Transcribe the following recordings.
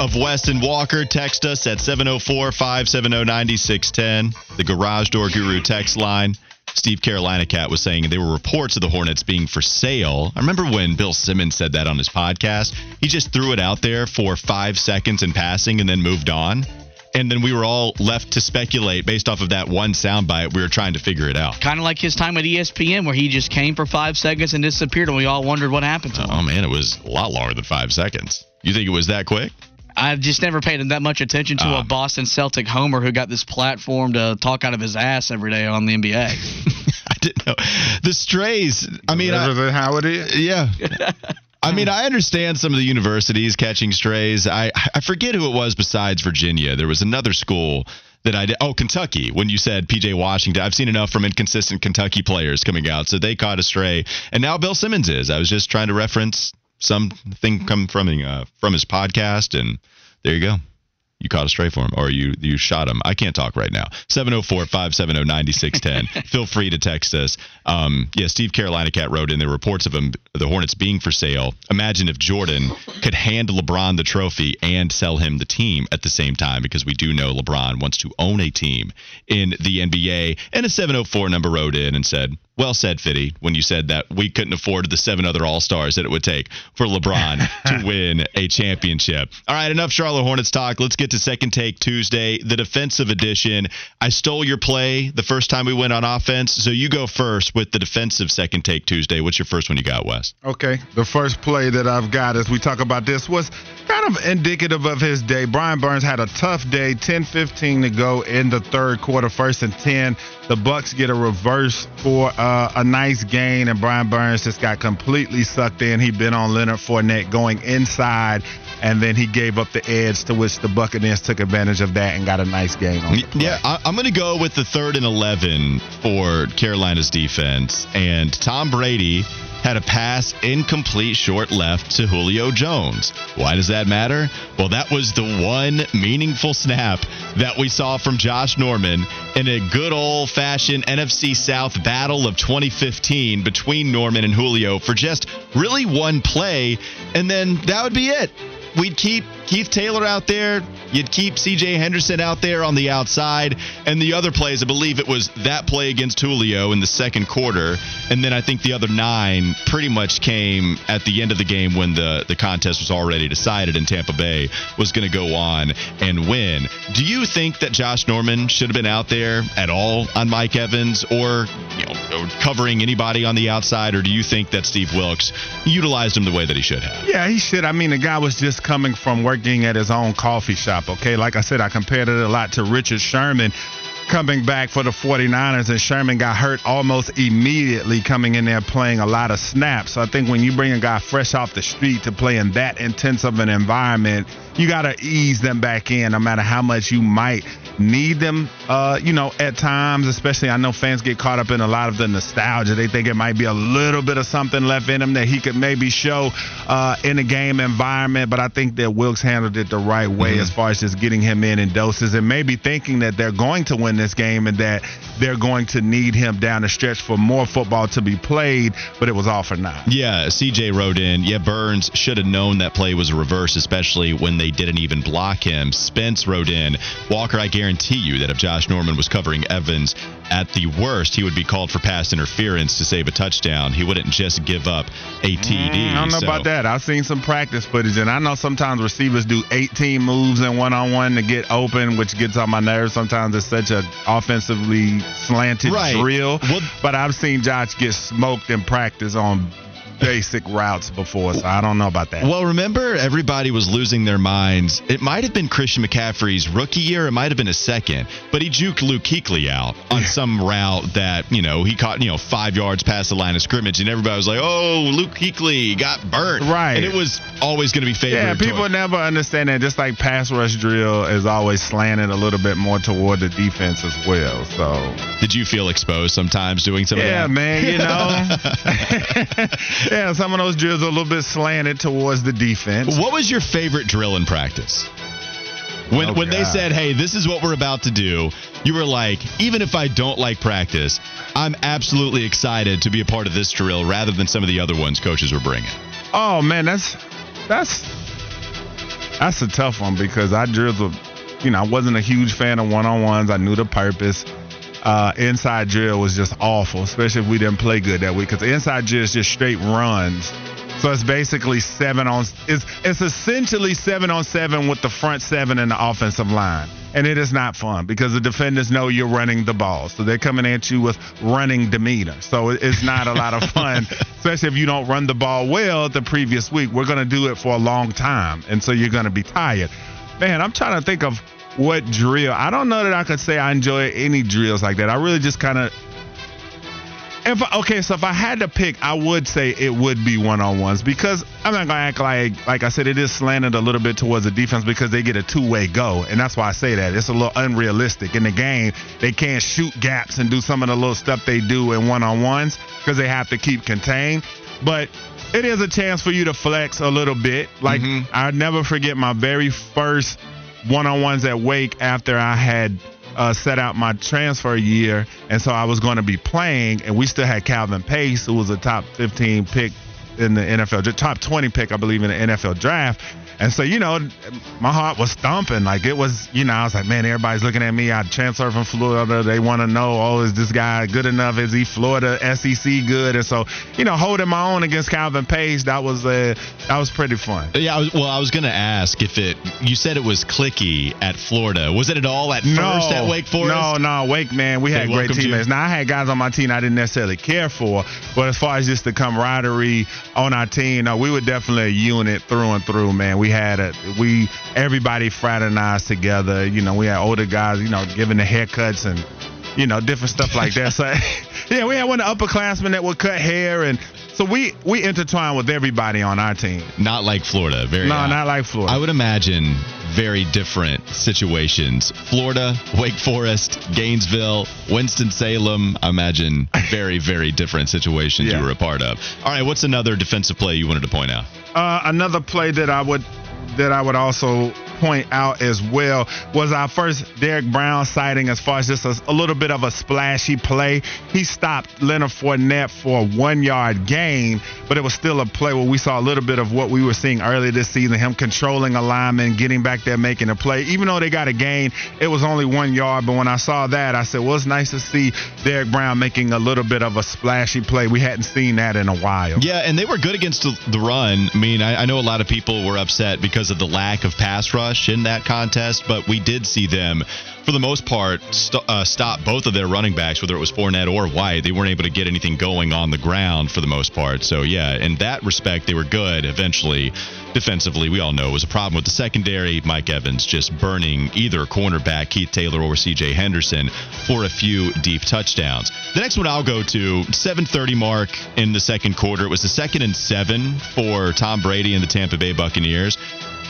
Of Wes and Walker. Text us at 704 570 9610. The Garage Door Guru text line. Steve Carolina Cat was saying there were reports of the Hornets being for sale. I remember when Bill Simmons said that on his podcast. He just threw it out there for five seconds in passing and then moved on. And then we were all left to speculate based off of that one soundbite. We were trying to figure it out. Kind of like his time at ESPN, where he just came for five seconds and disappeared, and we all wondered what happened to him. Oh, man, it was a lot longer than five seconds. You think it was that quick? I've just never paid that much attention to Ah. a Boston Celtic homer who got this platform to talk out of his ass every day on the NBA. I didn't know. The strays, I mean, I, Is how it is? Yeah. I mean, I understand some of the universities catching strays. I I forget who it was besides Virginia. There was another school that I did. Oh, Kentucky. When you said PJ Washington, I've seen enough from inconsistent Kentucky players coming out, so they caught a stray. And now Bill Simmons is. I was just trying to reference something come from uh, from his podcast, and there you go. You caught a stray for him, or you you shot him. I can't talk right now. 704-570-9610. Feel free to text us. Um, yeah, Steve Carolina Cat wrote in there reports of him, the Hornets being for sale. Imagine if Jordan could hand LeBron the trophy and sell him the team at the same time, because we do know LeBron wants to own a team in the NBA. And a 704 number wrote in and said, well said, Fitty, when you said that we couldn't afford the seven other All Stars that it would take for LeBron to win a championship. All right, enough Charlotte Hornets talk. Let's get to Second Take Tuesday, the defensive edition. I stole your play the first time we went on offense, so you go first with the defensive Second Take Tuesday. What's your first one you got, Wes? Okay. The first play that I've got as we talk about this was kind of indicative of his day. Brian Burns had a tough day, 10 15 to go in the third quarter, first and 10. The Bucs get a reverse for uh, a nice gain, and Brian Burns just got completely sucked in. He'd been on Leonard Fournette going inside, and then he gave up the edge to which the Buccaneers took advantage of that and got a nice gain on. Yeah, I, I'm going to go with the third and 11 for Carolina's defense. And Tom Brady had a pass incomplete short left to Julio Jones. Why does that matter? Well, that was the one meaningful snap that we saw from Josh Norman in a good old fashioned NFC South battle of 2015 between Norman and Julio for just really one play. And then that would be it we'd keep Keith Taylor out there. You'd keep CJ Henderson out there on the outside. And the other plays, I believe it was that play against Julio in the second quarter. And then I think the other nine pretty much came at the end of the game when the, the contest was already decided and Tampa Bay was going to go on and win. Do you think that Josh Norman should have been out there at all on Mike Evans or, you know, covering anybody on the outside? Or do you think that Steve Wilks utilized him the way that he should have? Yeah, he should. I mean, the guy was just coming from working at his own coffee shop, okay? Like I said, I compared it a lot to Richard Sherman coming back for the 49ers, and Sherman got hurt almost immediately coming in there playing a lot of snaps. So I think when you bring a guy fresh off the street to play in that intense of an environment, you got to ease them back in no matter how much you might need them, uh, you know, at times, especially I know fans get caught up in a lot of the nostalgia. They think it might be a little bit of something left in him that he could maybe show uh, in a game environment, but I think that Wilks handled it the right way Mm-hmm. as far as just getting him in in doses and maybe thinking that they're going to win this game and that they're going to need him down the stretch for more football to be played, but it was all for now. Yeah, CJ wrote in, yeah, Burns should have known that play was a reverse, especially when they didn't even block him. Spence wrote in, Walker, I guarantee you that if Josh Norman was covering Evans at the worst, he would be called for pass interference to save a touchdown. He wouldn't just give up a TD. Mm, I don't know So- about that. I've seen some practice footage, and I know sometimes receivers do 18 moves in one on one to get open, which gets on my nerves. Sometimes it's such a offensively slanted Right. drill. Well- but I've seen Josh get smoked in practice on basic routes before, so I don't know about that. Well, remember, everybody was losing their minds. It might have been Christian McCaffrey's rookie year. It might have been a second, but he juked Luke Kuechly out on some route that you know he caught you know five yards past the line of scrimmage, and everybody was like, "Oh, Luke Kuechly got burnt." Right. and it was always going to be favored. Yeah, people never understand that. Just like pass rush drill is always slanted a little bit more toward the defense as well. So Did you feel exposed sometimes doing some yeah, of that? Yeah, man, you know, yeah, some of those drills are a little bit slanted towards the defense. What was your favorite drill in practice? When, Oh, when they said, hey, this is what we're about to do, you were like, even if I don't like practice, I'm absolutely excited to be a part of this drill rather than some of the other ones coaches were bringing. Oh man, that's that's that's a tough one because I drilled with, you know, I wasn't a huge fan of one on ones. I knew the purpose. Uh, inside drill was just awful, especially if we didn't play good that week. Because inside drill is just straight runs. So it's basically seven on. It's it's essentially seven on seven with the front seven and the offensive line, and it is not fun because the defenders know you're running the ball, so they're coming at you with running demeanor. So it's not a lot of fun, especially if you don't run the ball well the previous week. We're gonna do it for a long time, and so you're gonna be tired. Man, I'm trying to think of what drill. I don't know that I could say I enjoy any drills like that. I really just kind of if I, okay, so if I had to pick, I would say it would be one on ones because I'm not gonna act like like I said it is slanted a little bit towards the defense because they get a two way go, and that's why I say that it's a little unrealistic in the game. They can't shoot gaps and do some of the little stuff they do in one on ones because they have to keep contained, but. It is a chance for you to flex a little bit. Like mm-hmm. I never forget my very first one-on-ones at Wake after I had uh, set out my transfer year, and so I was going to be playing, and we still had Calvin Pace, who was a top 15 pick in the NFL, top 20 pick, I believe, in the NFL draft. And so, you know, my heart was thumping. Like it was, you know, I was like, man, everybody's looking at me. I transferred from Florida. They want to know, oh, is this guy good enough? Is he Florida SEC good? And so, you know, holding my own against Calvin Pace, that was uh, that was pretty fun. Yeah, I was, well, I was going to ask if it, you said it was clicky at Florida. Was it at all at first at Wake Forest? No, no, Wake, man. We They had great welcomed you? teammates. Now, I had guys on my team I didn't necessarily care for, but as far as just the camaraderie on our team, no, we were definitely a unit through and through, man. We had a, we, everybody fraternized together. You know, we had older guys, you know, giving the haircuts and, you know, different stuff like that. So, yeah, we had one of the upperclassmen that would cut hair. And so we, we intertwined with everybody on our team. Not like Florida. Very No, odd. not like Florida. I would imagine very different situations. Florida, Wake Forest, Gainesville, Winston-Salem. I imagine very, very different situations Yeah. you were a part of. All right, what's another defensive play you wanted to point out? Uh, another play that I would that I would also point out as well was our first Derrick Brown sighting as far as just a, a little bit of a splashy play. He stopped Leonard Fournette for a one yard gain, but it was still a play where we saw a little bit of what we were seeing earlier this season him controlling a lineman, getting back there, making a play. Even though they got a gain, it was only one yard. But when I saw that, I said, well, it's nice to see Derrick Brown making a little bit of a splashy play. We hadn't seen that in a while. Yeah, and they were good against the, run. I mean, I, I know a lot of people were upset because of the lack of pass rush in that contest, but we did see them, for the most part, st- uh, stop both of their running backs, whether it was Fournette or White. They weren't able to get anything going on the ground for the most part. So, yeah, in that respect, they were good eventually. Defensively, we all know it was a problem with the secondary. Mike Evans just burning either cornerback, Keith Taylor, or CJ Henderson for a few deep touchdowns. The next one I'll go to, 7:30 mark in the second quarter. It was the second and seven for Tom Brady and the Tampa Bay Buccaneers.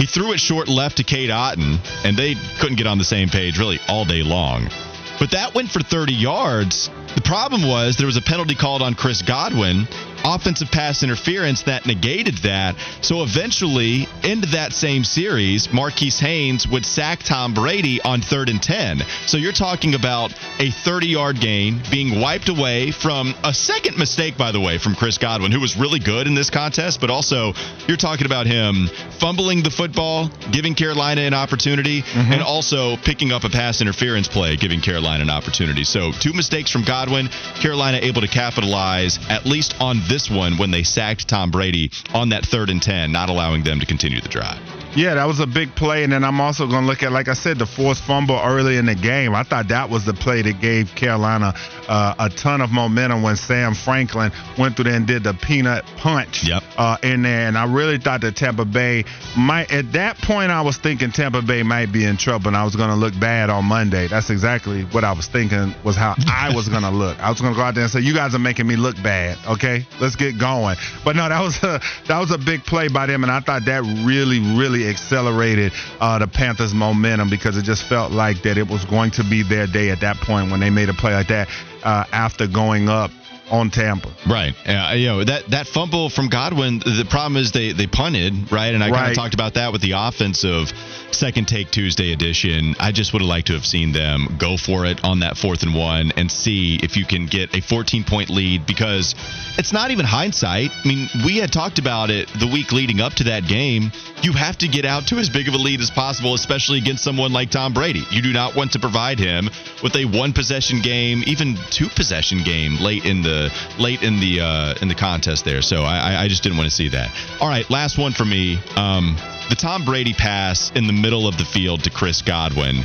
He threw it short left to Cade Otton, and they couldn't get on the same page really all day long. But that went for 30 yards. The problem was there was a penalty called on Chris Godwin, offensive pass interference that negated that. So eventually, into that same series, Marquis Haynes would sack Tom Brady on third and 10. So you're talking about a 30 yard gain being wiped away from a second mistake, by the way, from Chris Godwin, who was really good in this contest, but also you're talking about him fumbling the football, giving Carolina an opportunity, mm-hmm. and also picking up a pass interference play, giving Carolina an opportunity. So two mistakes from Godwin, Carolina able to capitalize at least on this one when they sacked Tom Brady on that third and 10, not allowing them to continue the drive. Yeah, that was a big play, and then I'm also going to look at, like I said, the forced fumble early in the game. I thought that was the play that gave Carolina uh, a ton of momentum when Sam Franklin went through there and did the peanut punch yep. uh, in there. And I really thought that Tampa Bay might, at that point, I was thinking Tampa Bay might be in trouble, and I was going to look bad on Monday. That's exactly what I was thinking was how I was going to look. I was going to go out there and say, "You guys are making me look bad." Okay, let's get going. But no, that was a that was a big play by them, and I thought that really, really accelerated uh, the Panthers' momentum because it just felt like that it was going to be their day at that point when they made a play like that uh, after going up on Tampa. Right. Uh, you know that that fumble from Godwin. The problem is they they punted right, and I kind of talked about that with the offense of second take Tuesday edition. I just would have liked to have seen them go for it on that fourth and one and see if you can get a 14 point lead because it's not even hindsight. I mean, we had talked about it the week leading up to that game. You have to get out to as big of a lead as possible, especially against someone like Tom Brady. You do not want to provide him with a one possession game, even two possession game late in the late in the uh, in the contest there. So I, I just didn't want to see that. All right, last one for me. Um, the Tom Brady pass in the middle of the field to Chris Godwin.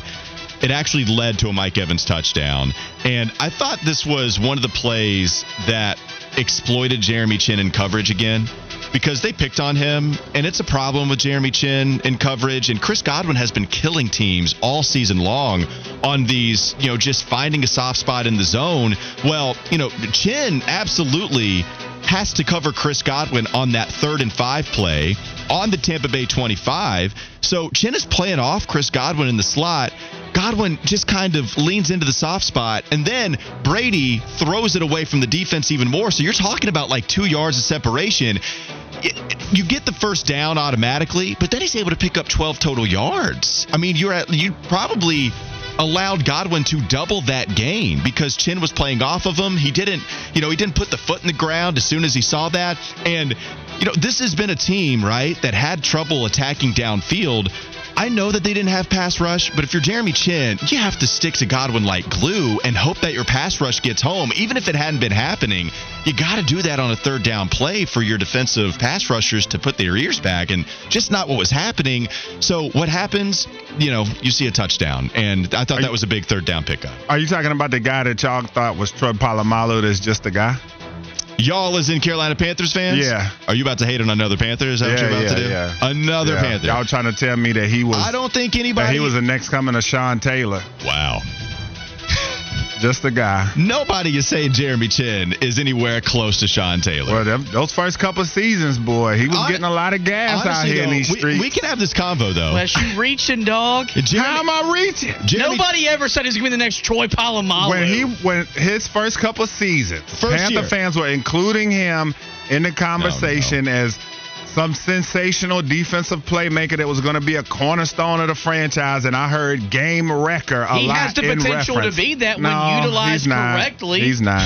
It actually led to a Mike Evans touchdown. And I thought this was one of the plays that exploited Jeremy Chinn in coverage again because they picked on him, and it's a problem with Jeremy Chinn in coverage. And Chris Godwin has been killing teams all season long on these, you know, just finding a soft spot in the zone. Well, you know, Chinn absolutely has to cover Chris Godwin on that third and five play on the Tampa Bay 25. So Chinn is playing off Chris Godwin in the slot. Godwin just kind of leans into the soft spot, and then Brady throws it away from the defense even more. So you're talking about like two yards of separation. You get the first down automatically, but then he's able to pick up 12 total yards. I mean, you're at you probably allowed Godwin to double that gain because Chinn was playing off of him. He didn't, you know, he didn't put the foot in the ground as soon as he saw that. And, you know, this has been a team, right, that had trouble attacking downfield. I know that they didn't have pass rush, but if you're Jeremy Chinn, you have to stick to Godwin like glue and hope that your pass rush gets home. Even if it hadn't been happening, you got to do that on a third down play for your defensive pass rushers to put their ears back, and just not what was happening. So what happens? You know, you see a touchdown, and I thought that was a big third down pickup. Are you talking about the guy that y'all thought was Troy Polamalu? That's just a guy. Y'all is in Carolina Panthers fans? Yeah. Are you about to hate on another Panther? Is that yeah, what you're about yeah, to do? Yeah. Another yeah. Panther. Y'all trying to tell me that he was. I don't think anybody. That he was the next coming of Sean Taylor. Wow. Just a guy. Nobody is saying Jeremy Chinn is anywhere close to Sean Taylor. Well, them, those first couple seasons, boy, he was I, getting a lot of gas honestly, out here though, in these we, streets. We can have this convo though. Unless you reaching, dog. Jeremy, How am I reaching? Jeremy, Nobody ever said he's going to be the next Troy Polamalu. When he when his first couple seasons, First Panther year. fans were including him in the conversation as some sensational defensive playmaker that was going to be a cornerstone of the franchise, and I heard game wrecker a He lot He has the in potential to be that when utilized he's not. correctly. He's not.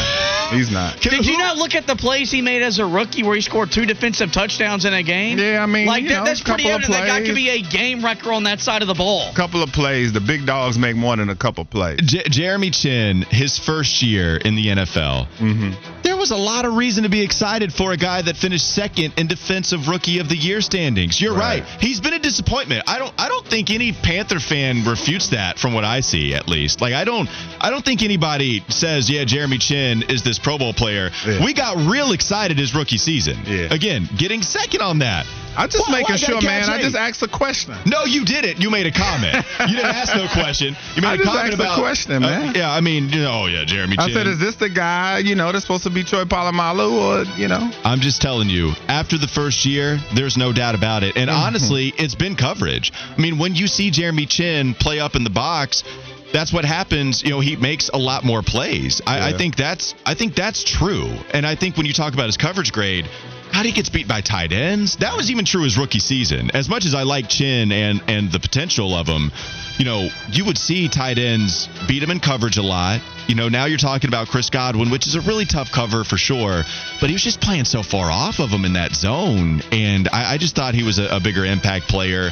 He's not. Did you not look at the plays he made as a rookie where he scored two defensive touchdowns in a game? Yeah, I mean, like you that, know, that's pretty couple of evident. That guy could be a game wrecker on that side of the ball. A couple of plays. The big dogs make more than a couple plays. J- Jeremy Chinn, his first year in the NFL, Mm-hmm. There was a lot of reason to be excited for a guy that finished second in defensive rookie of the year standings. You're right. Right. He's been a disappointment. I don't I don't think any Panther fan refutes that from what I see at least. Like I don't I don't think anybody says, "Yeah, Jeremy Chinn is this Pro Bowl player." Yeah. We got real excited his rookie season. Yeah. Again, getting second on that. I'm just Why- making why sure, man. catch I just asked a question. No, you didn't. You made a comment. you didn't ask no question. You made I a just comment asked a about question, Uh, man. yeah, I mean, you know, oh yeah, Jeremy. I Chinn. said, is this the guy, you know, that's supposed to be Troy Polamalu or, you know? I'm just telling you, after the first year, there's no doubt about it. And Mm-hmm. honestly, it's been coverage. I mean, when you see Jeremy Chinn play up in the box, that's what happens. You know, he makes a lot more plays. I, I think that's I think that's true. And I think when you talk about his coverage grade, how he gets beat by tight ends, that was even true his rookie season. As much as I like Chinn and and the potential of him, you know, you would see tight ends beat him in coverage a lot. You know, now you're talking about Chris Godwin, which is a really tough cover for sure, but he was just playing so far off of him in that zone. And I, I just thought he was a, a bigger impact player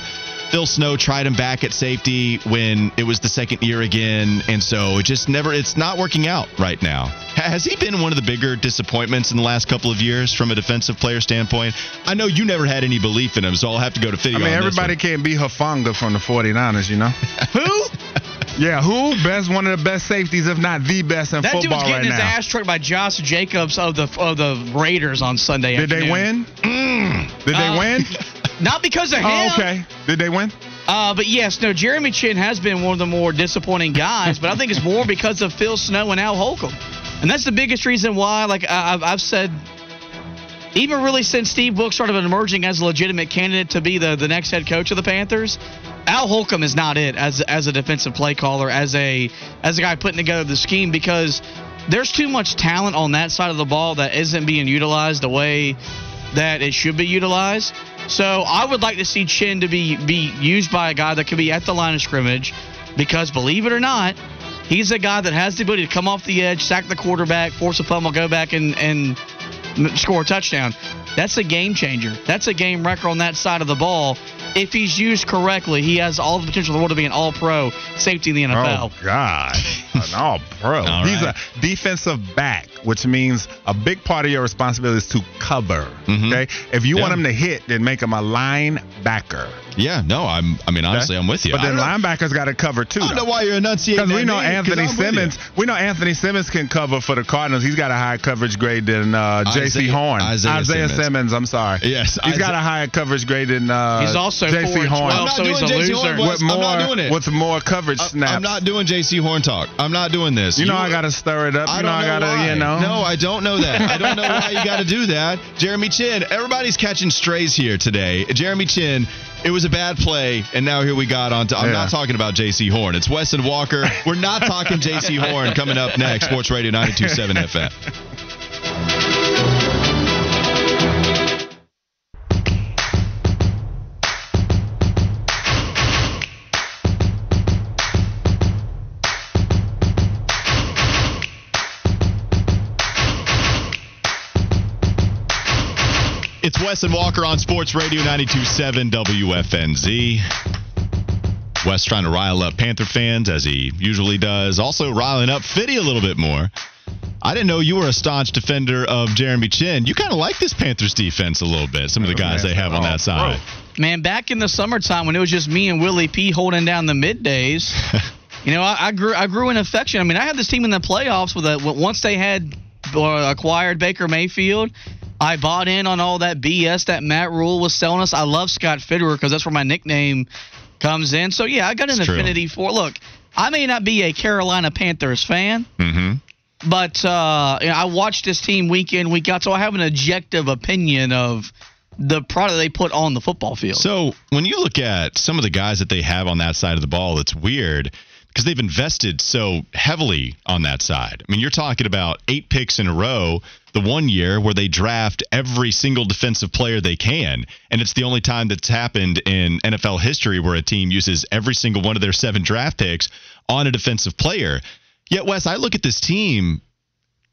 Phil Snow tried him back at safety when it was the second year again, and so it just never. It's not working out right now. Has he been one of the bigger disappointments in the last couple of years from a defensive player standpoint? I know you never had any belief in him, so I'll have to go to video. I mean, on this everybody one. can't be Hufanga from the 49ers, you know? Who? yeah, who? Best, one of the best safeties, if not the best in That dude football was getting right his now. ass tricked by Josh Jacobs of the of the Raiders on Sunday. Did they afternoon. win? Did they Uh, win? Not because of him. Oh, okay. Did they win? Uh, but yes, no, Jeremy Chinn has been one of the more disappointing guys, but I think it's more because of Phil Snow and Al Holcomb. And that's the biggest reason why, like I, I've, I've said, even really since Steve Book started emerging as a legitimate candidate to be the, the next head coach of the Panthers, Al Holcomb is not it as as a defensive play caller, as a as a guy putting together the scheme because there's too much talent on that side of the ball that isn't being utilized the way that it should be utilized. So I would like to see Chinn to be be used by a guy that could be at the line of scrimmage, because believe it or not, he's a guy that has the ability to come off the edge, sack the quarterback, force a fumble, go back and and score a touchdown. That's a game changer. That's a game wrecker on that side of the ball. If he's used correctly, he has all the potential in the world to be an All-Pro safety in the NFL. Oh God, an all pro. All He's right. a defensive back, which means a big part of your responsibility is to cover. Mhm. Okay, if you want him to hit, then make him a linebacker. Yeah, no, I'm. I mean, honestly, Okay? I'm with you. But then linebackers got to cover too. I don't though. know why you're enunciating. Because we know name, 'cause Anthony I'm with you. Simmons. We know Anthony Simmons can cover for the Cardinals. He's got a higher coverage grade than uh, J.C. Isaiah- Horn. Isaiah Simmons. Simmons. I'm sorry. Yes, he's got a higher coverage grade than uh, He's also J.C. 4 Horn. I'm not so he's doing a J.C. loser. Horn, Wes. with I'm not doing it. with more coverage I- snaps. I'm not doing J.C. Horn talk. I'm not doing this. You know I gotta stir it up. I you don't know I gotta, why. you know. No, I don't know that. I don't know why you got to do that. Jeremy Chinn, everybody's catching strays here today. Jeremy Chinn, it was a bad play, and now here we got on. To, I'm Yeah. not talking about J.C. Horn. It's Wes and Walker. We're not talking J.C. Horn coming up next. Sports Radio 92.7 FM. It's Wes and Walker on Sports Radio 92.7 WFNZ. Wes trying to rile up Panther fans as he usually does. Also riling up Fitty a little bit more. I didn't know you were a staunch defender of Jeremy Chinn. You kind of like this Panthers defense a little bit. Some of the guys they have on that side. Man, back in the summertime when it was just me and Willie P holding down the middays, you know, I, I grew I grew in affection. I mean, I had this team in the playoffs with a once they had uh, acquired Baker Mayfield. I bought in on all that BS that Matt Rhule was selling us. I love Scott Fitterer because that's where my nickname comes in. So yeah, I got an It's true. affinity for. Look, I may not be a Carolina Panthers fan, Mm-hmm. but uh, you know, I watched this team week in week out, so I have an objective opinion of the product they put on the football field. So when you look at some of the guys that they have on that side of the ball, it's weird because they've invested so heavily on that side. I mean, you're talking about eight picks in a row the one year where they draft every single defensive player they can. And it's the only time that's happened in NFL history where a team uses every single one of their seven draft picks on a defensive player. Yet, Wes, I look at this team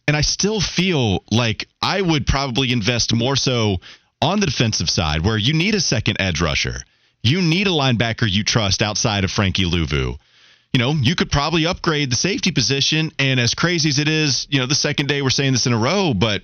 and I still feel like I would probably invest more so on the defensive side where you need a second edge rusher. You need a linebacker you trust outside of Frankie Luvu. You know, you could probably upgrade the safety position. And as crazy as it is, you know, the second day we're saying this in a row, but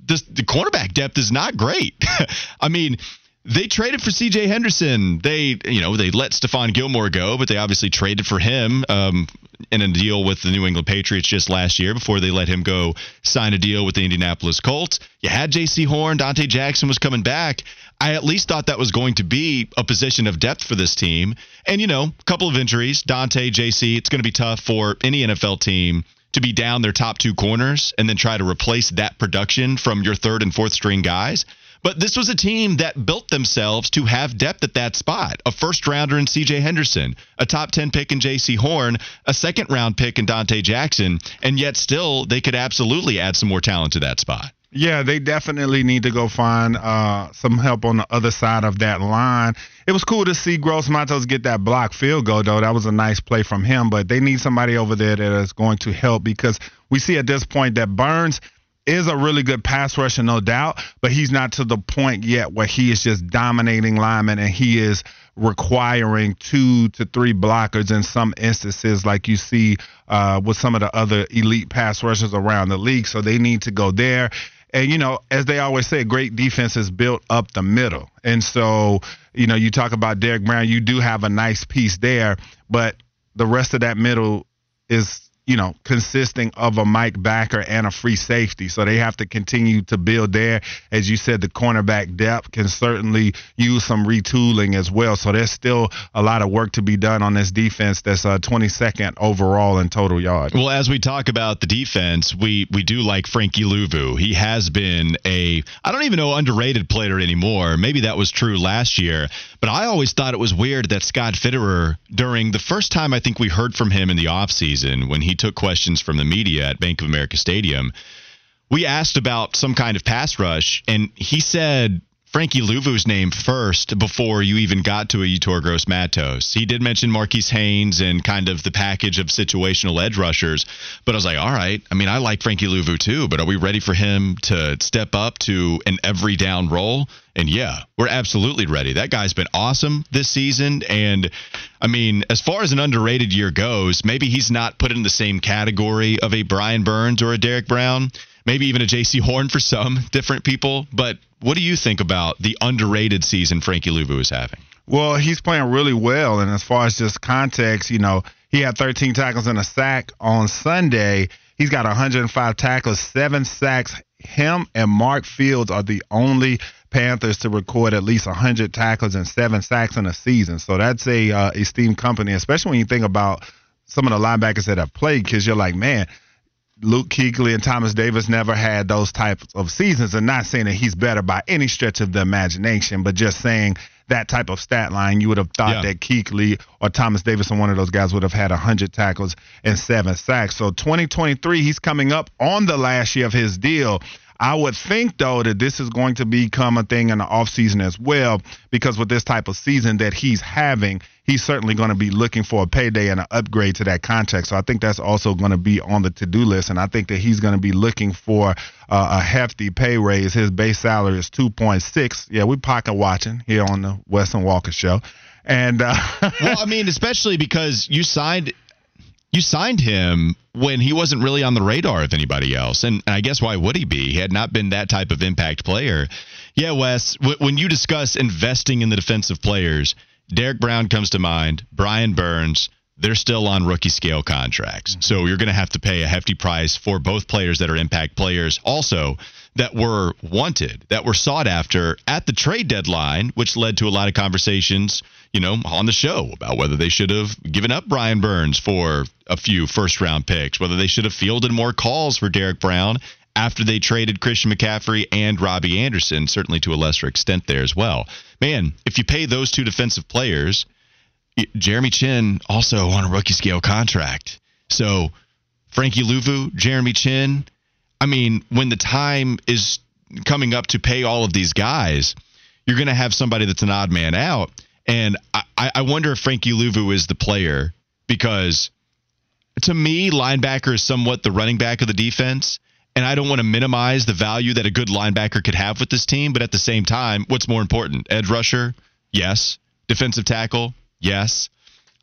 this, the cornerback depth is not great. I mean, they traded for C.J. Henderson. They, you know, they let Stephon Gilmore go, but they obviously traded for him um, in a deal with the New England Patriots just last year before they let him go sign a deal with the Indianapolis Colts. You had J.C. Horn, Dante Jackson was coming back. I at least thought that was going to be a position of depth for this team. And, you know, a couple of injuries, Dante, J.C., it's going to be tough for any NFL team to be down their top two corners and then try to replace that production from your third and fourth string guys. But this was a team that built themselves to have depth at that spot. A first rounder in CJ Henderson, a top 10 pick in JC Horn, a second round pick in Dante Jackson, and yet still they could absolutely add some more talent to that spot. Yeah, they definitely need to go find uh, some help on the other side of that line. It was cool to see Gross Matos get that block field goal, though. That was a nice play from him, but they need somebody over there that is going to help because we see at this point that Burns is a really good pass rusher, no doubt, but he's not to the point yet where he is just dominating linemen and he is requiring two to three blockers in some instances, like you see uh, with some of the other elite pass rushers around the league. So they need to go there. And, you know, as they always say, great defense is built up the middle. And so, you know, you talk about Derrick Brown, you do have a nice piece there, but the rest of that middle is you know, consisting of a Mike Backer and a free safety. So they have to continue to build there. As you said, the cornerback depth can certainly use some retooling as well. So there's still a lot of work to be done on this defense that's uh, 22nd overall in total yards. Well, as we talk about the defense, we, we do like Frankie Luvu. He has been a, I don't even know, underrated player anymore. Maybe that was true last year, but I always thought it was weird that Scott Fitterer, during the first time I think we heard from him in the offseason when he he took questions from the media at Bank of America Stadium. We asked about some kind of pass rush, and he said Frankie Luvu's name first before you even got to a Yetur Gross Matos. He did mention Marquis Haynes and kind of the package of situational edge rushers, but I was like, all right. I mean, I like Frankie Luvu too, but are we ready for him to step up to an every down role? And yeah, we're absolutely ready. That guy's been awesome this season. And I mean, as far as an underrated year goes, maybe he's not put in the same category of a Brian Burns or a Derrick Brown, maybe even a Jaycee Horn for some different people. But what do you think about the underrated season Frankie Luvu is having? Well, he's playing really well. And as far as just context, you know, he had 13 tackles and a sack on Sunday. He's got 105 tackles, seven sacks. Him and Mark Fields are the only Panthers to record at least 100 tackles and seven sacks in a season. So that's a uh, esteemed company, especially when you think about some of the linebackers that have played, because you're like, man, Luke Kuechly and Thomas Davis never had those types of seasons. And not saying that he's better by any stretch of the imagination, but just saying that type of stat line, you would have thought yeah. that Kuechly or Thomas Davis or one of those guys would have had 100 tackles and seven sacks. So 2023, he's coming up on the last year of his deal. I would think though that this is going to become a thing in the offseason as well, because with this type of season that he's having, he's certainly going to be looking for a payday and an upgrade to that contract. So I think that's also going to be on the to-do list, and I think that he's going to be looking for uh, a hefty pay raise. His base salary is 2.6. Yeah, we pocket watching here on the Wes and Walker show. And uh, well, I mean, especially because you signed you signed him when he wasn't really on the radar of anybody else. And I guess why would he be? He had not been that type of impact player. Yeah, Wes, w- when you discuss investing in the defensive players, Derrick Brown comes to mind, Brian Burns, they're still on rookie scale contracts. Mm-hmm. So you're going to have to pay a hefty price for both players that are impact players. Also, that were wanted, that were sought after at the trade deadline, which led to a lot of conversations, you know, on the show about whether they should have given up Brian Burns for a few first round picks, whether they should have fielded more calls for Derrick Brown after they traded Christian McCaffrey and Robbie Anderson, certainly to a lesser extent there as well. Man, if you pay those two defensive players, Jeremy Chinn also on a rookie scale contract. So Frankie Luvu, Jeremy Chinn, I mean, when the time is coming up to pay all of these guys, you're going to have somebody that's an odd man out. And I, I wonder if Frankie Luvu is the player because to me, linebacker is somewhat the running back of the defense. And I don't want to minimize the value that a good linebacker could have with this team. But at the same time, what's more important? Edge rusher? Yes. Defensive tackle? Yes.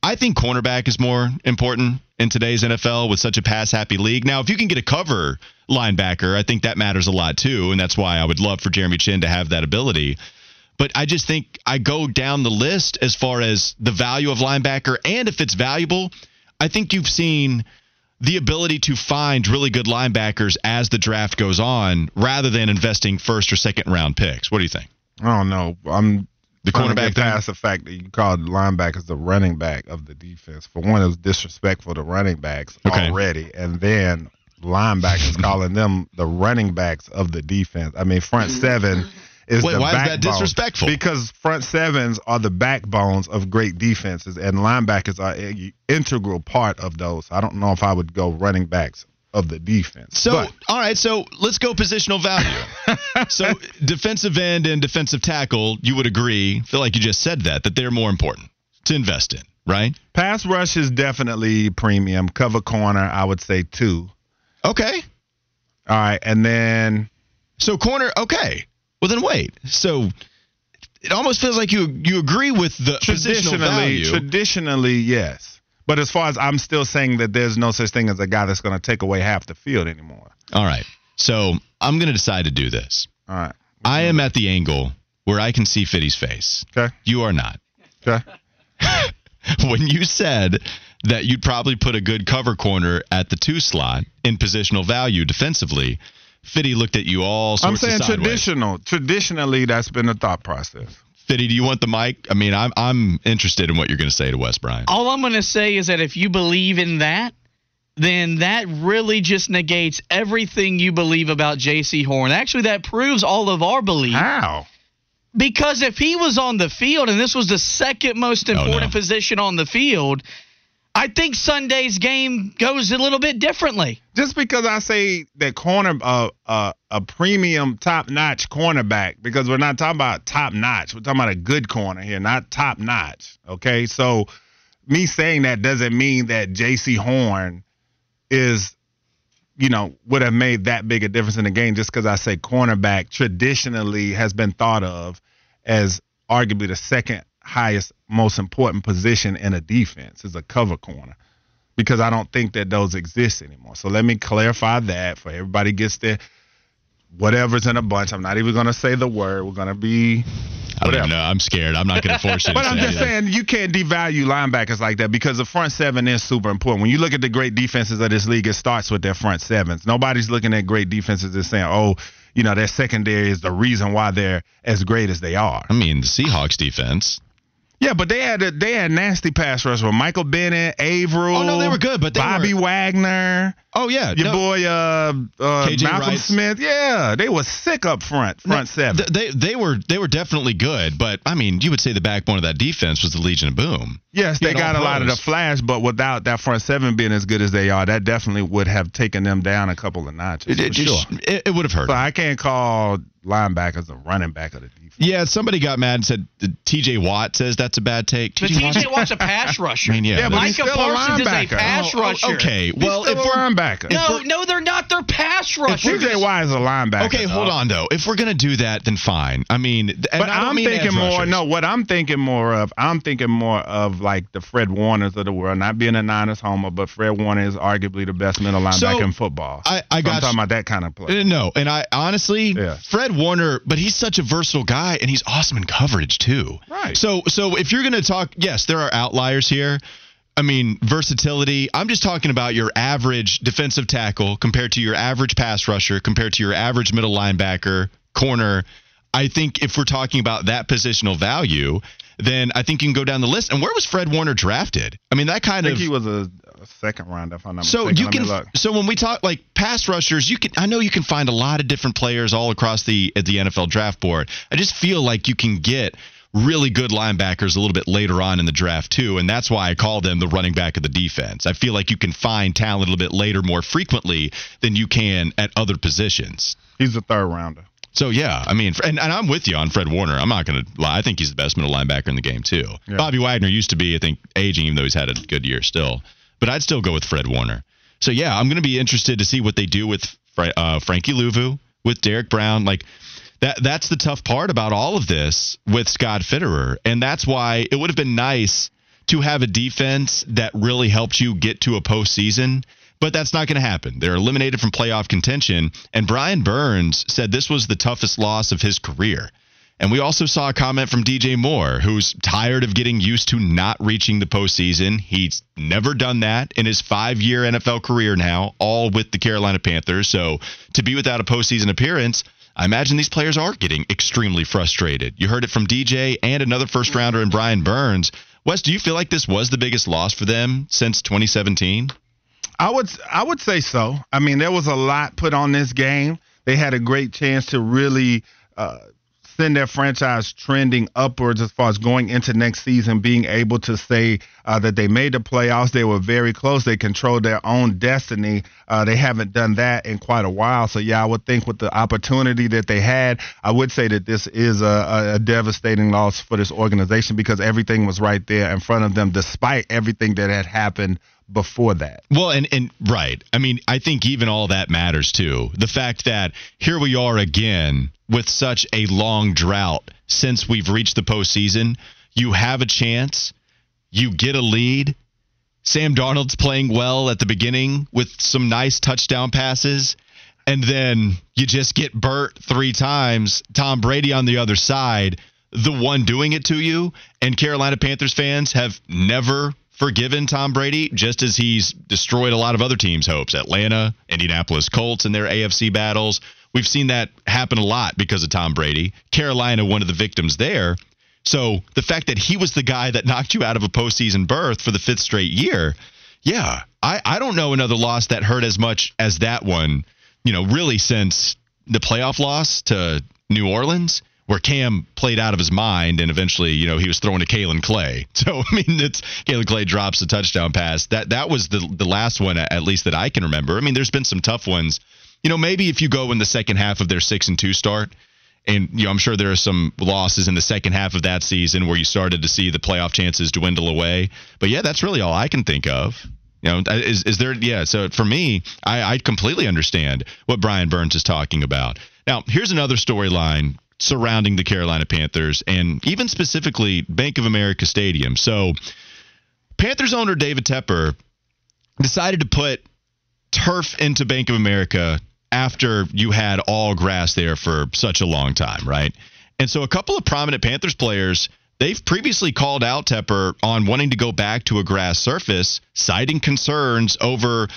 I think cornerback is more important in today's NFL with such a pass happy league. Now, if you can get a cover linebacker, I think that matters a lot too. And that's why I would love for Jeremy Chinn to have that ability. But I just think I go down the list as far as the value of linebacker. And if it's valuable, I think you've seen the ability to find really good linebackers as the draft goes on rather than investing first or second round picks. What do you think? I don't know. I'm the cornerback past the fact that you called linebackers the running back of the defense. For one, it was disrespectful to running backs okay. already, and then linebackers calling them the running backs of the defense. I mean, front mm-hmm. seven is Wait, the why backbone. is that disrespectful? Because front sevens are the backbones of great defenses, and linebackers are an integral part of those. I don't know if I would go running backs of the defense. So, but. all right, so let's go positional value. so, defensive end and defensive tackle, you would agree, feel like you just said that, that they're more important to invest in, right? Pass rush is definitely premium. Cover corner, I would say two. Okay. All right, and then. So, corner, okay. Well, then wait. So, it almost feels like you you agree with the positional Traditionally, value. traditionally, yes. But as far as I'm still saying that there's no such thing as a guy that's going to take away half the field anymore. All right. So I'm going to decide to do this. All right. I am at the angle where I can see Fitty's face. Okay. You are not. Okay. when you said that you'd probably put a good cover corner at the two slot in positional value defensively, Fitty looked at you all sorts I'm saying traditional. Traditionally, that's been the thought process. Fitty, do you want the mic? I mean, I'm I'm interested in what you're going to say to Wes Bryant. All I'm going to say is that if you believe in that, then that really just negates everything you believe about J.C. Horn. Actually, that proves all of our belief. How? Because if he was on the field and this was the second most oh, important no. position on the field, I think Sunday's game goes a little bit differently. Just because I say that corner, uh, uh, a premium, top notch cornerback, because we're not talking about top notch. We're talking about a good corner here, not top notch. Okay, so me saying that doesn't mean that J.C. Horn is, you know, would have made that big a difference in the game. Just because I say cornerback traditionally has been thought of as arguably the second highest, most important position in a defense is a cover corner because I don't think that those exist anymore. So let me clarify that for everybody gets their whatever's in a bunch. I'm not even going to say the word. We're going to be I don't even know. I'm scared. I'm not going to force you. But I'm just saying you can't devalue linebackers like that because the front seven is super important. When you look at the great defenses of this league, it starts with their front sevens. Nobody's looking at great defenses and saying, "Oh, you know, their secondary is the reason why they're as great as they are." I mean, the Seahawks defense. Yeah, but they had a, they had nasty pass rush with Michael Bennett, Avril. Oh, no, they were good, but they Bobby were- Wagner. Oh yeah, Your no, boy, uh, uh, KJ Malcolm Rice. Smith. Yeah, they were sick up front, front seven. th- they they were they were definitely good, but I mean, you would say the backbone of that defense was the Legion of Boom. yes, you they got all a lot of the flash, but without that front seven being as good as they are, that definitely would have taken them down a couple of notches. It, it, sure. it, it would have hurt. So I can't call linebackers a running back of the defense. Yeah, somebody got mad and said T.J. Watt says that's a bad take. But T.J. TJ Watt's a pass rusher. I mean, yeah, Yeah, but but- he's Micah still a Parsons is a pass Oh, oh, rusher. okay, He's well, still if a we're linebacker. No, no, they're not. They're pass rushers. TJ Watt is a linebacker. okay, dog. hold on though. If we're gonna do that, then fine. I mean, and But I I'm mean thinking more. No, what I'm thinking more of, I'm thinking more of like the Fred Warners of the world. Not being a Niners homer, but Fred Warner is arguably the best middle linebacker So, in football. I- I So got I'm talking you. about that kind of play. Uh, No, and I honestly, Yeah. Fred Warner, but he's such a versatile guy, and he's awesome in coverage too. Right. So, so if you're going to talk, yes, there are outliers here. I mean, versatility. I'm just talking about your average defensive tackle compared to your average pass rusher, compared to your average middle linebacker, corner. I think if we're talking about that positional value, then I think you can go down the list. And where was Fred Warner drafted? I mean, that kind of I think of he was a, a second round, if I'm not so mistaken. you can. look. So when we talk like pass rushers, you can. I know you can find a lot of different players all across the at the NFL draft board. I just feel like you can get really good linebackers a little bit later on in the draft too, and that's why I call them the running back of the defense. I feel like you can find talent a little bit later more frequently than you can at other positions. He's a third rounder. So yeah, I mean, and, and I'm with you on Fred Warner. I'm not going to lie. I think he's the best middle linebacker in the game too. Yeah. Bobby Wagner used to be, I think, aging, even though he's had a good year still. But I'd still go with Fred Warner. So yeah, I'm going to be interested to see what they do with Fra- uh, Frankie Luvu, with Derrick Brown. Like that. That's the tough part about all of this with Scott Fitterer, and that's why it would have been nice to have a defense that really helped you get to a postseason. But that's not going to happen. They're eliminated from playoff contention. And Brian Burns said this was the toughest loss of his career. And we also saw a comment from DJ Moore, who's tired of getting used to not reaching the postseason. He's never done that in his five year NFL career now, all with the Carolina Panthers. So to be without a postseason appearance, I imagine these players are getting extremely frustrated. You heard it from DJ and another first rounder in Brian Burns. Wes, do you feel like this was the biggest loss for them since 2017? I would I would say so. I mean, there was a lot put on this game. They had a great chance to really uh, send their franchise trending upwards as far as going into next season, being able to say uh, that they made the playoffs. They were very close. They controlled their own destiny. Uh, they haven't done that in quite a while. So yeah, I would think with the opportunity that they had, I would say that this is a, a devastating loss for this organization because everything was right there in front of them, despite everything that had happened before that. Well, and and right. I mean, I think even all that matters too. The fact that here we are again with such a long drought since we've reached the postseason. You have a chance. You get a lead. Sam Darnold's playing well at the beginning with some nice touchdown passes. And then you just get Burt three times. Tom Brady on the other side, the one doing it to you. And Carolina Panthers fans have never forgiven Tom Brady, just as he's destroyed a lot of other teams' hopes. Atlanta, Indianapolis Colts in their AFC battles. We've seen that happen a lot because of Tom Brady. Carolina, one of the victims there. So the fact that he was the guy that knocked you out of a postseason berth for the fifth straight year, yeah, I, I don't know another loss that hurt as much as that one, you know, really since the playoff loss to New Orleans, where Cam played out of his mind and eventually, you know, he was throwing to Kaelin Clay. So I mean, it's Kaelin Clay drops a touchdown pass. That that was the the last one at least that I can remember. I mean, there's been some tough ones. You know, maybe if you go in the second half of their six and two start and you know, I'm sure there are some losses in the second half of that season where you started to see the playoff chances dwindle away. But yeah, that's really all I can think of. You know, uh, is is there? Yeah. So for me, I, I completely understand what Brian Burns is talking about. Now, here's another storyline surrounding the Carolina Panthers and even specifically Bank of America Stadium. So, Panthers owner David Tepper decided to put turf into Bank of America after you had all grass there for such a long time, right? And so a couple of prominent Panthers players, they've previously called out Tepper on wanting to go back to a grass surface, citing concerns over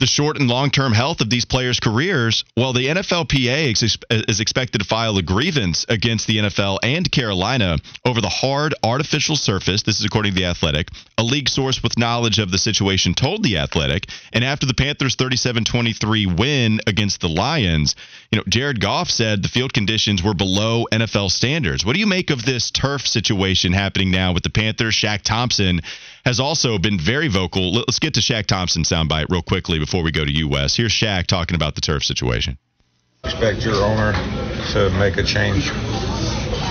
the short and long term health of these players' careers, well, the NFLPA is expected to file a grievance against the NFL and Carolina over the hard artificial surface. This is according to The Athletic. A league source with knowledge of the situation told The Athletic. And after the Panthers' 37 23 win against the Lions, you know, Jared Goff said the field conditions were below NFL standards. What do you make of this turf situation happening now with the Panthers? Shaq Thompson has also been very vocal. Let's get to Shaq Thompson soundbite real quickly before we go to you, Wes. Here's Shaq talking about the turf situation. Expect your owner to make a change.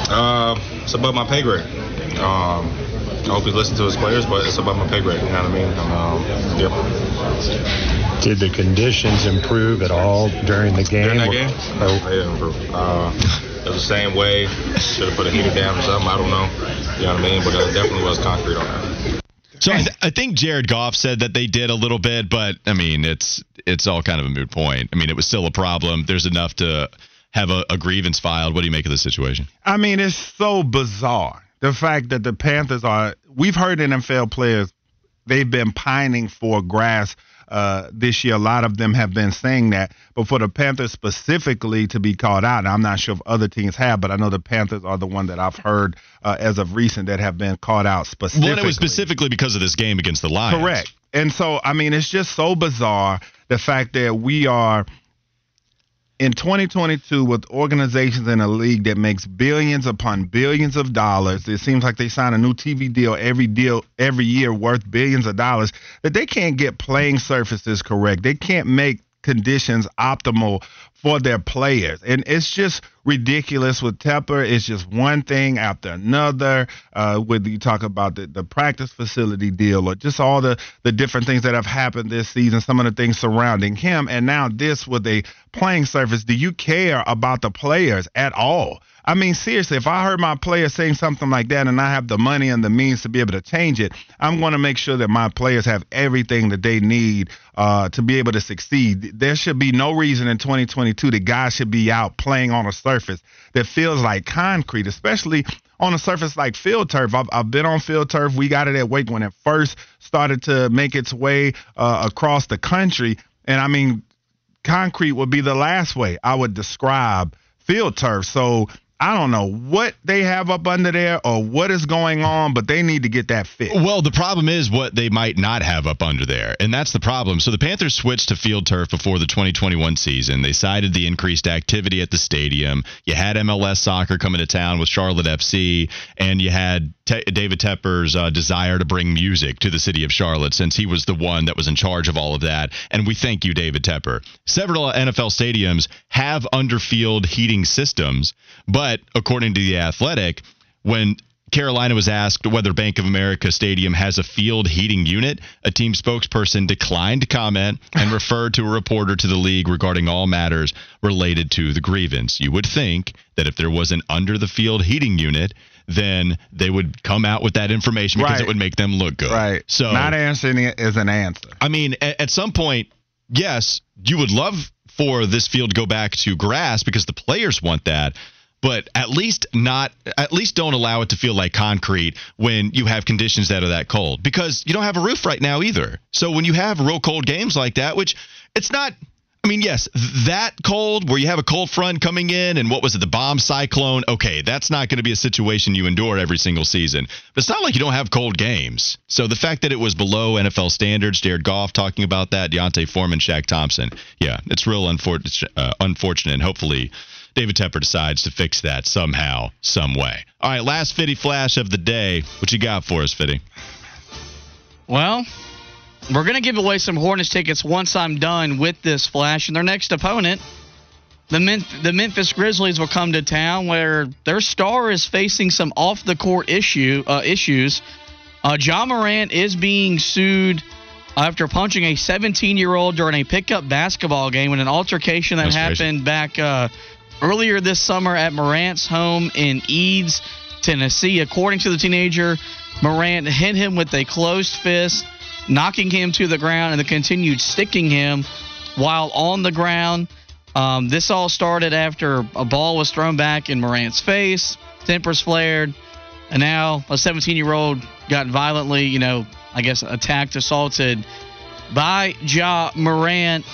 Uh, it's above my pay grade. Um, I hope he listens to his players, but it's above my pay grade. You know what I mean? Um, yep. Did the conditions improve at all during the game? During that game? Oh, they didn't improve. Uh, it was the same way. Should have put a heater down or something. I don't know. You know what I mean? But it definitely was concrete on that. So I, th- I, think Jared Goff said that they did a little bit, but I mean it's it's all kind of a moot point. I mean it was still a problem. There's enough to have a, a grievance filed. What do you make of the situation? I mean it's so bizarre the fact that the Panthers are. We've heard NFL players they've been pining for grass uh, this year. A lot of them have been saying that. But for the Panthers specifically to be called out, I'm not sure if other teams have, but I know the Panthers are the one that I've heard uh, as of recent that have been called out specifically. Well, it was specifically because of this game against the Lions. Correct. And so, I mean, it's just so bizarre the fact that we are – in 2022 with organizations in a league that makes billions upon billions of dollars it seems like they sign a new tv deal every deal every year worth billions of dollars that they can't get playing surfaces correct. They can't make conditions optimal for their players. And it's just ridiculous with Tepper. It's just one thing after another. Uh, whether you talk about the, the practice facility deal or just all the, the different things that have happened this season, some of the things surrounding him, and now this with a playing surface. Do you care about the players at all? I mean, seriously, if I heard my player saying something like that and I have the money and the means to be able to change it, I'm going to make sure that my players have everything that they need uh, to be able to succeed. There should be no reason in 2022 that guys should be out playing on a surface that feels like concrete, especially on a surface like field turf. I've, I've, been on field turf. We got it at Wake when it first started to make its way uh, across the country. And I mean, concrete would be the last way I would describe field turf. So I don't know what they have up under there or what is going on, but they need to get that fixed. Well, the problem is what they might not have up under there, and that's the problem. So the Panthers switched to field turf before the 2021 season. They cited the increased activity at the stadium. You had MLS soccer coming to town with Charlotte FC, and you had Te- David Tepper's uh, desire to bring music to the city of Charlotte since he was the one that was in charge of all of that. And we thank you, David Tepper. Several NFL stadiums have underfield heating systems, but but according to the Athletic, when Carolina was asked whether Bank of America Stadium has a field heating unit. A team spokesperson declined to comment and referred to a reporter to the league regarding all matters related to the grievance. You would think that if there was an under the field heating unit, then they would come out with that information because Right. it would make them look good. Right. So not answering it is an answer. I mean, at, at some point, yes, you would love for this field to go back to grass because the players want that. But at least not, at least don't allow it to feel like concrete when you have conditions that are that cold because you don't have a roof right now either. So when you have real cold games like that, which it's not, I mean, yes, that cold where you have a cold front coming in and what was it, the bomb cyclone? Okay, that's not going to be a situation you endure every single season. But it's not like you don't have cold games. So the fact that it was below NFL standards, Jared Goff talking about that, D'Onta Foreman, Shaq Thompson, yeah, it's real unfor- uh, unfortunate. And hopefully David Tepper decides to fix that somehow, some way. All right, last Fitty flash of the day. What you got for us, Fitty? Well, we're going to give away some Hornets tickets once I'm done with this flash. And their next opponent, the, Men- the Memphis Grizzlies, will come to town where their star is facing some off the court issue uh, issues. Uh, Ja Morant is being sued after punching a 17 year old during a pickup basketball game in an altercation that That's crazy. happened back uh, earlier this summer at Morant's home in Eads, Tennessee. According to the teenager, Morant hit him with a closed fist, knocking him to the ground, and then continued sticking him while on the ground. Um, this all started after a ball was thrown back in Morant's face, tempers flared, and now a 17 year old got violently, you know, I guess attacked, assaulted by Ja Morant.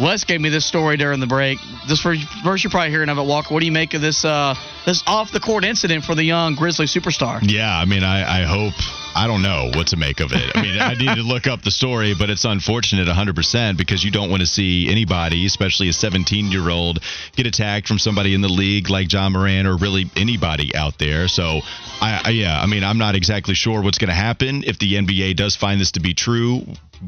Wes gave me this story during the break. This first, you're probably hearing of it, Walker. What do you make of this uh, this off the court incident for the young Grizzly superstar? Yeah, I mean, I, I hope. I don't know what to make of it. I mean, I need to look up the story, but it's unfortunate 100% because you don't want to see anybody, especially a 17 year old, get attacked from somebody in the league like Ja Morant or really anybody out there. So, I, I yeah, I mean, I'm not exactly sure what's going to happen if the NBA does find this to be true.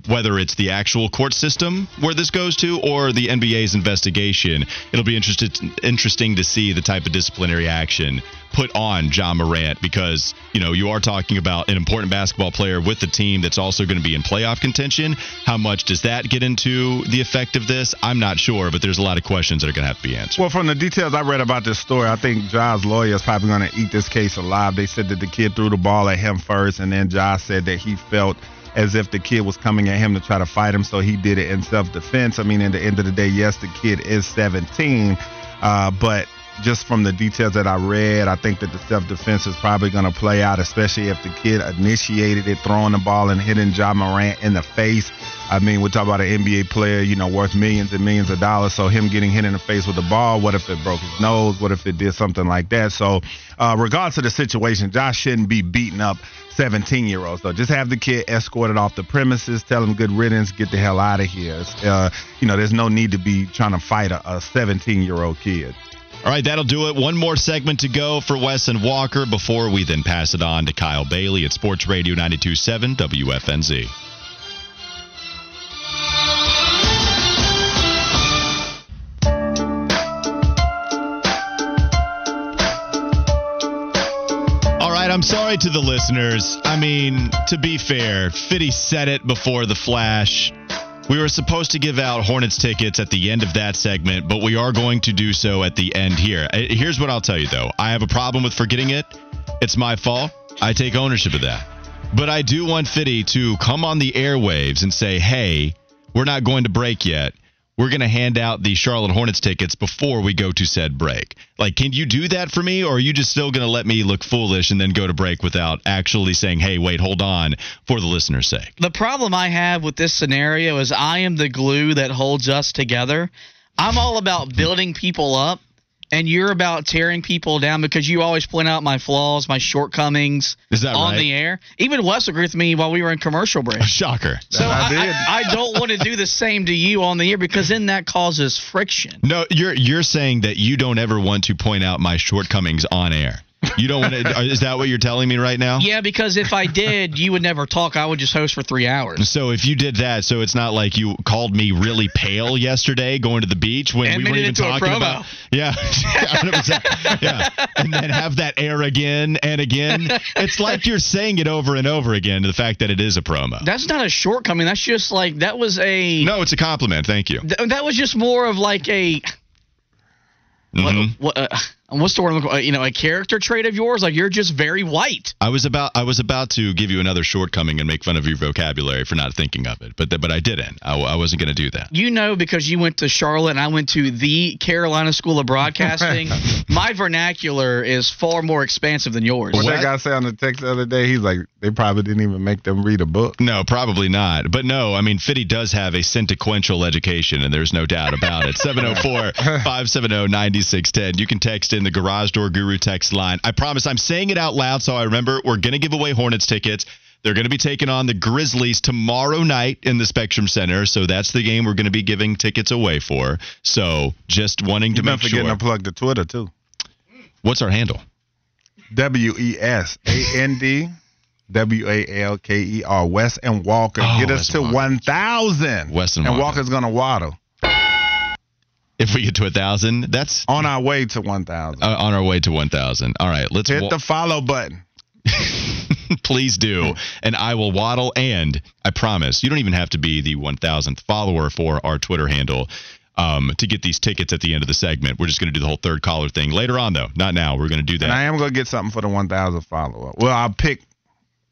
Whether it's the actual court system where this goes to or the NBA's investigation, it'll be interesting to see the type of disciplinary action put on Ja Morant because, you know, you are talking about an important basketball player with the team that's also going to be in playoff contention. How much does that get into the effect of this? I'm not sure, but there's a lot of questions that are going to have to be answered. Well, from the details I read about this story, I think Ja's lawyer is probably going to eat this case alive. They said that the kid threw the ball at him first, and then Ja said that he felt as if the kid was coming at him to try to fight him, so he did it in self-defense. I mean, at the end of the day, yes, the kid is 17, uh, but just from the details that I read, I think that the self-defense is probably going to play out, especially if the kid initiated it, throwing the ball and hitting Ja Morant in the face. I mean, we're talking about an NBA player, you know, worth millions and millions of dollars. So him getting hit in the face with the ball, what if it broke his nose? What if it did something like that? So, uh, regardless of the situation, Josh shouldn't be beating up 17 year olds. So just have the kid escorted off the premises, tell him good riddance, get the hell out of here. Uh, you know, there's no need to be trying to fight a 17 year old kid. All right, that'll do it. One more segment to go for Wes and Walker before we then pass it on to Kyle Bailey at Sports Radio 927 WFNZ. All right, I'm sorry to the listeners. I mean, to be fair, Fitty said it before the flash. We were supposed to give out Hornets tickets at the end of that segment, but we are going to do so at the end here. Uh, Here's what I'll tell you, though. I have a problem with forgetting it. It's my fault. I take ownership of that. But I do want Fitty to come on the airwaves and say, hey, we're not going to break yet. We're going to hand out the Charlotte Hornets tickets before we go to said break. Like, can you do that for me, or are you just still going to let me look foolish and then go to break without actually saying, hey, wait, hold on, for the listener's sake? The problem I have with this scenario is I am the glue that holds us together. I'm all about building people up, and you're about tearing people down because you always point out my flaws, my shortcomings Is that on right? the air. Even Wes agreed with me while we were in commercial break. Shocker. So I I, did. I, I don't want to do the same to you on the air because then that causes friction. No, you're you're saying that you don't ever want to point out my shortcomings on air. You don't want to. Is that what you're telling me right now? Yeah, because if I did, you would never talk. I would just host for three hours. So if you did that, so it's not like you called me really pale yesterday going to the beach when And we weren't even talking about. Yeah, yeah, and then have that air again and again. It's like you're saying it over and over again. To the fact that it is a promo. That's not a shortcoming. That's just like that was a no, it's a compliment. Thank you. th- that was just more of like a Mhm. what, what uh, what's the word? I'm looking- uh, You know, a character trait of yours. Like you're just very white. I was about I was about to give you another shortcoming and make fun of your vocabulary for not thinking of it, but th- but I didn't. I, I wasn't going to do that. You know, because you went to Charlotte and I went to the Carolina School of Broadcasting. my vernacular is far more expansive than yours. What, What? that guy say on the text the other day? He's like, they probably didn't even make them read a book. No, probably not. But no, I mean, Fitty does have a sequential education, and there's no doubt about it. 704 570 9610. You can text in the Garage Door Guru text line. I promise I'm saying it out loud so I remember we're going to give away Hornets tickets. They're going to be taking on the Grizzlies tomorrow night in the Spectrum Center. So that's the game we're going to be giving tickets away for. So just wanting to been make forgetting sure. to plug the Twitter too. What's our handle? W E S A N D W A L K E R Wes and Walker. Oh, Get us to Walker. one thousand. Wes and and Walker. Walker's gonna waddle If we get to a thousand, that's on our way to one thousand. uh, on our way to 1,000. All right, let's Hit wa- the follow button. Please do. And I will waddle. And I promise, you don't even have to be the 1000th follower for our Twitter handle um, to get these tickets at the end of the segment. We're just going to do the whole third caller thing later on, though. Not now. We're going to do that. And I am gonna get something for the one thousand follower. Well, I'll pick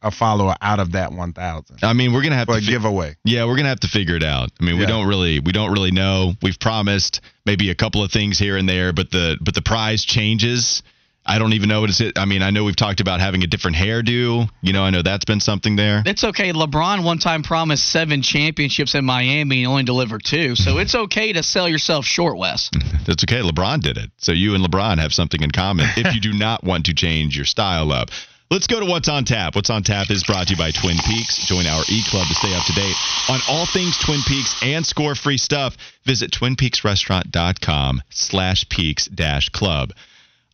a follower out of that one thousand I mean, we're going to have for to a fi- giveaway. Yeah, we're gonna have to figure it out. I mean, we don't really, we don't really know. We've promised maybe a couple of things here and there, but the, but the prize changes. I don't even know what it's. I mean, I know we've talked about having a different hairdo. You know, I know that's been something there. It's okay. LeBron one time promised seven championships in Miami and only delivered two. So it's okay to sell yourself short, Wes. That's okay. LeBron did it. So you and LeBron have something in common if you do not want to change your style up. Let's go to What's on Tap. What's on Tap is brought to you by Twin Peaks. Join our E Club to stay up to date on all things Twin Peaks and score free stuff. Visit twinpeaksrestaurant.com slash peaks dash club.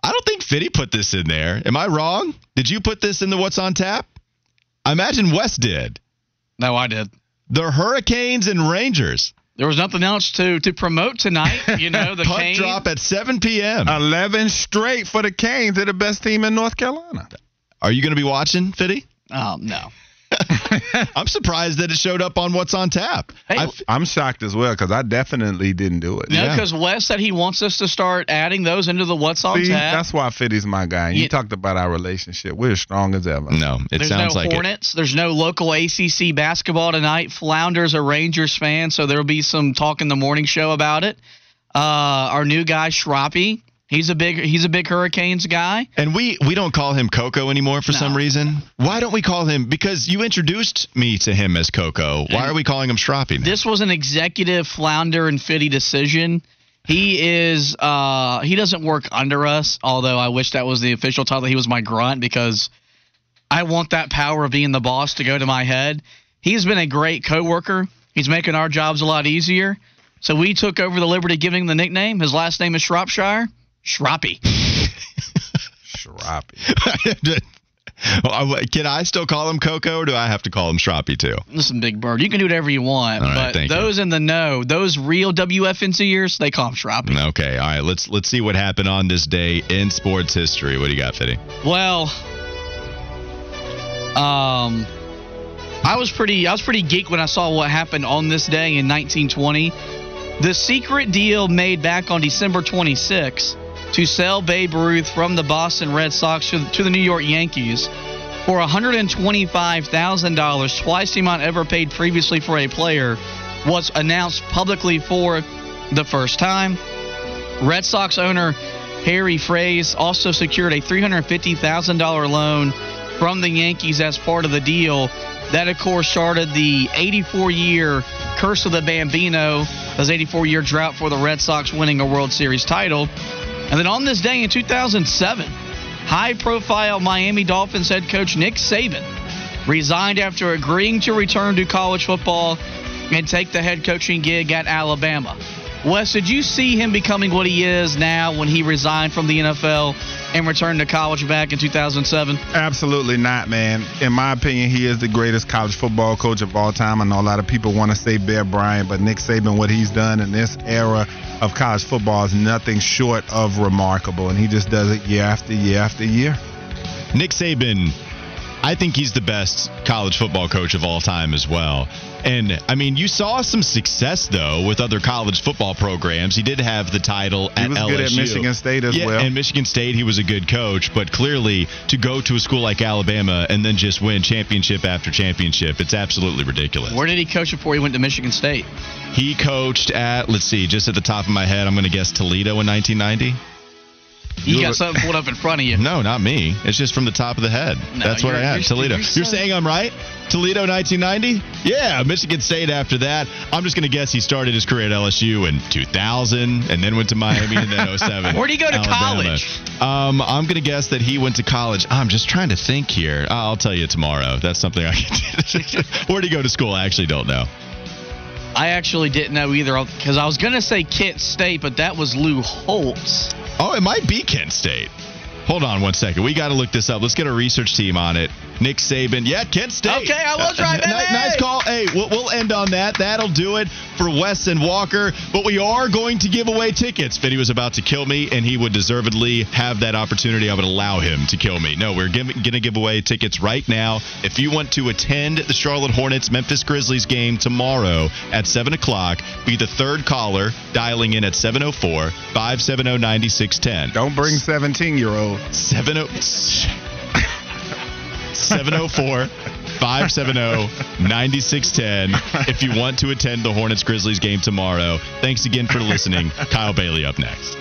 I don't think Fitty put this in there. Am I wrong? Did you put this in the What's on Tap? I imagine Wes did. No, I did. The Hurricanes and Rangers. There was nothing else to to promote tonight. You know, the Puck Cane. drop at 7 p.m. Eleven straight for the Canes. They're the best team in North Carolina. Are you going to be watching, Fitty? Oh no. I'm surprised that it showed up on What's on Tap. Hey, I f- I'm shocked as well because I definitely didn't do it. No, Yeah. because Wes said he wants us to start adding those into the What's on See, Tap. that's why Fitty's my guy. And you Yeah. talked about our relationship. We're as strong as ever. no, it There's sounds no like it. Hornets. There's no local ACC basketball tonight. Flounder's a Rangers fan, so there'll be some talk in the morning show about it. Uh, our new guy Shroppy, he's a big he's a big Hurricanes guy. And we we don't call him Coco anymore for No. some reason. Why don't we call him? Because you introduced me to him as Coco. Why And are we calling him Stroppy? now? This was an executive flounder and fitty decision. He is uh he doesn't work under us, although I wish that was the official title. He was my grunt because I want that power of being the boss to go to my head. He's been a great coworker. He's making our jobs a lot easier. So we took over the liberty of giving him the nickname. His last name is Shropshire. Shroppy. Shroppy. Well, Can I still call him Coco, or do I have to call him Shroppy too? Listen, Big Bird, you can do whatever you want, All right, but thank you. those in the know, those real WFNZers, they call him Shroppy. Okay, all right. Let's let's see what happened on this day in sports history. What do you got, Fitty? Well, um, I was pretty I was pretty geeked when I saw what happened on this day in 1920. The secret deal made back on December 26 to sell Babe Ruth from the Boston Red Sox to the, New York Yankees for $125,000, twice the amount ever paid previously for a player, was announced publicly for the first time. Red Sox owner Harry Frazee also secured a $350,000 loan from the Yankees as part of the deal. That, of course, started the 84 year curse of the Bambino, this 84 year drought for the Red Sox winning a World Series title. And then on this day in 2007, high profile Miami Dolphins head coach Nick Saban resigned after agreeing to return to college football and take the head coaching gig at Alabama. Wes, did you see him becoming what he is now when he resigned from the NFL and returned to college back in 2007? Absolutely not, man. In my opinion, he is the greatest college football coach of all time. I know a lot of people want to say Bear Bryant, but Nick Saban, what he's done in this era of college football is nothing short of remarkable, and he just does it year after year after year. Nick Saban, I think he's the best college football coach of all time as well. And I mean, you saw some success though with other college football programs. He did have the title at he was LSU. good at Michigan State as yeah, well. And Michigan State, he was a good coach, but clearly to go to a school like Alabama and then just win championship after championship, it's absolutely ridiculous. Where did he coach before he went to Michigan State? He coached at, let's see, just at the top of my head, I'm going to guess Toledo in 1990. You got something pulled up in front of you. No, not me. It's just from the top of the head. No, That's what I had. Toledo. you're You're, saying I'm right? Toledo 1990? Yeah, Michigan State after that. I'm just going to guess he started his career at LSU in 2000 and then went to Miami and then 07. Where'd he go to Alabama. college? Um, I'm going to guess that he went to college. I'm just trying to think here. I'll tell you tomorrow. That's something I can do. Where'd he go to school? I actually don't know. I actually didn't know either because I was going to say Kent State, but that was Lou Holtz. Oh, it might be Kent State. Hold on one second. We got to look this up. Let's get a research team on it. Nick Saban. Yeah, Kent State. Okay, I will right, Uh, ni- nice call. Hey, we'll, we'll end on that. That'll do it for Wes and Walker. But we are going to give away tickets. Vinny was about to kill me, and he would deservedly have that opportunity. I would allow him to kill me. No, we're going to give away tickets right now. If you want to attend the Charlotte Hornets Memphis Grizzlies game tomorrow at 7 o'clock, be the third caller dialing in at 704 570 9610. Don't bring 17 year old. 70 704 570 9610 if you want to attend the Hornets Grizzlies game tomorrow. Thanks again for listening. Kyle Bailey up next.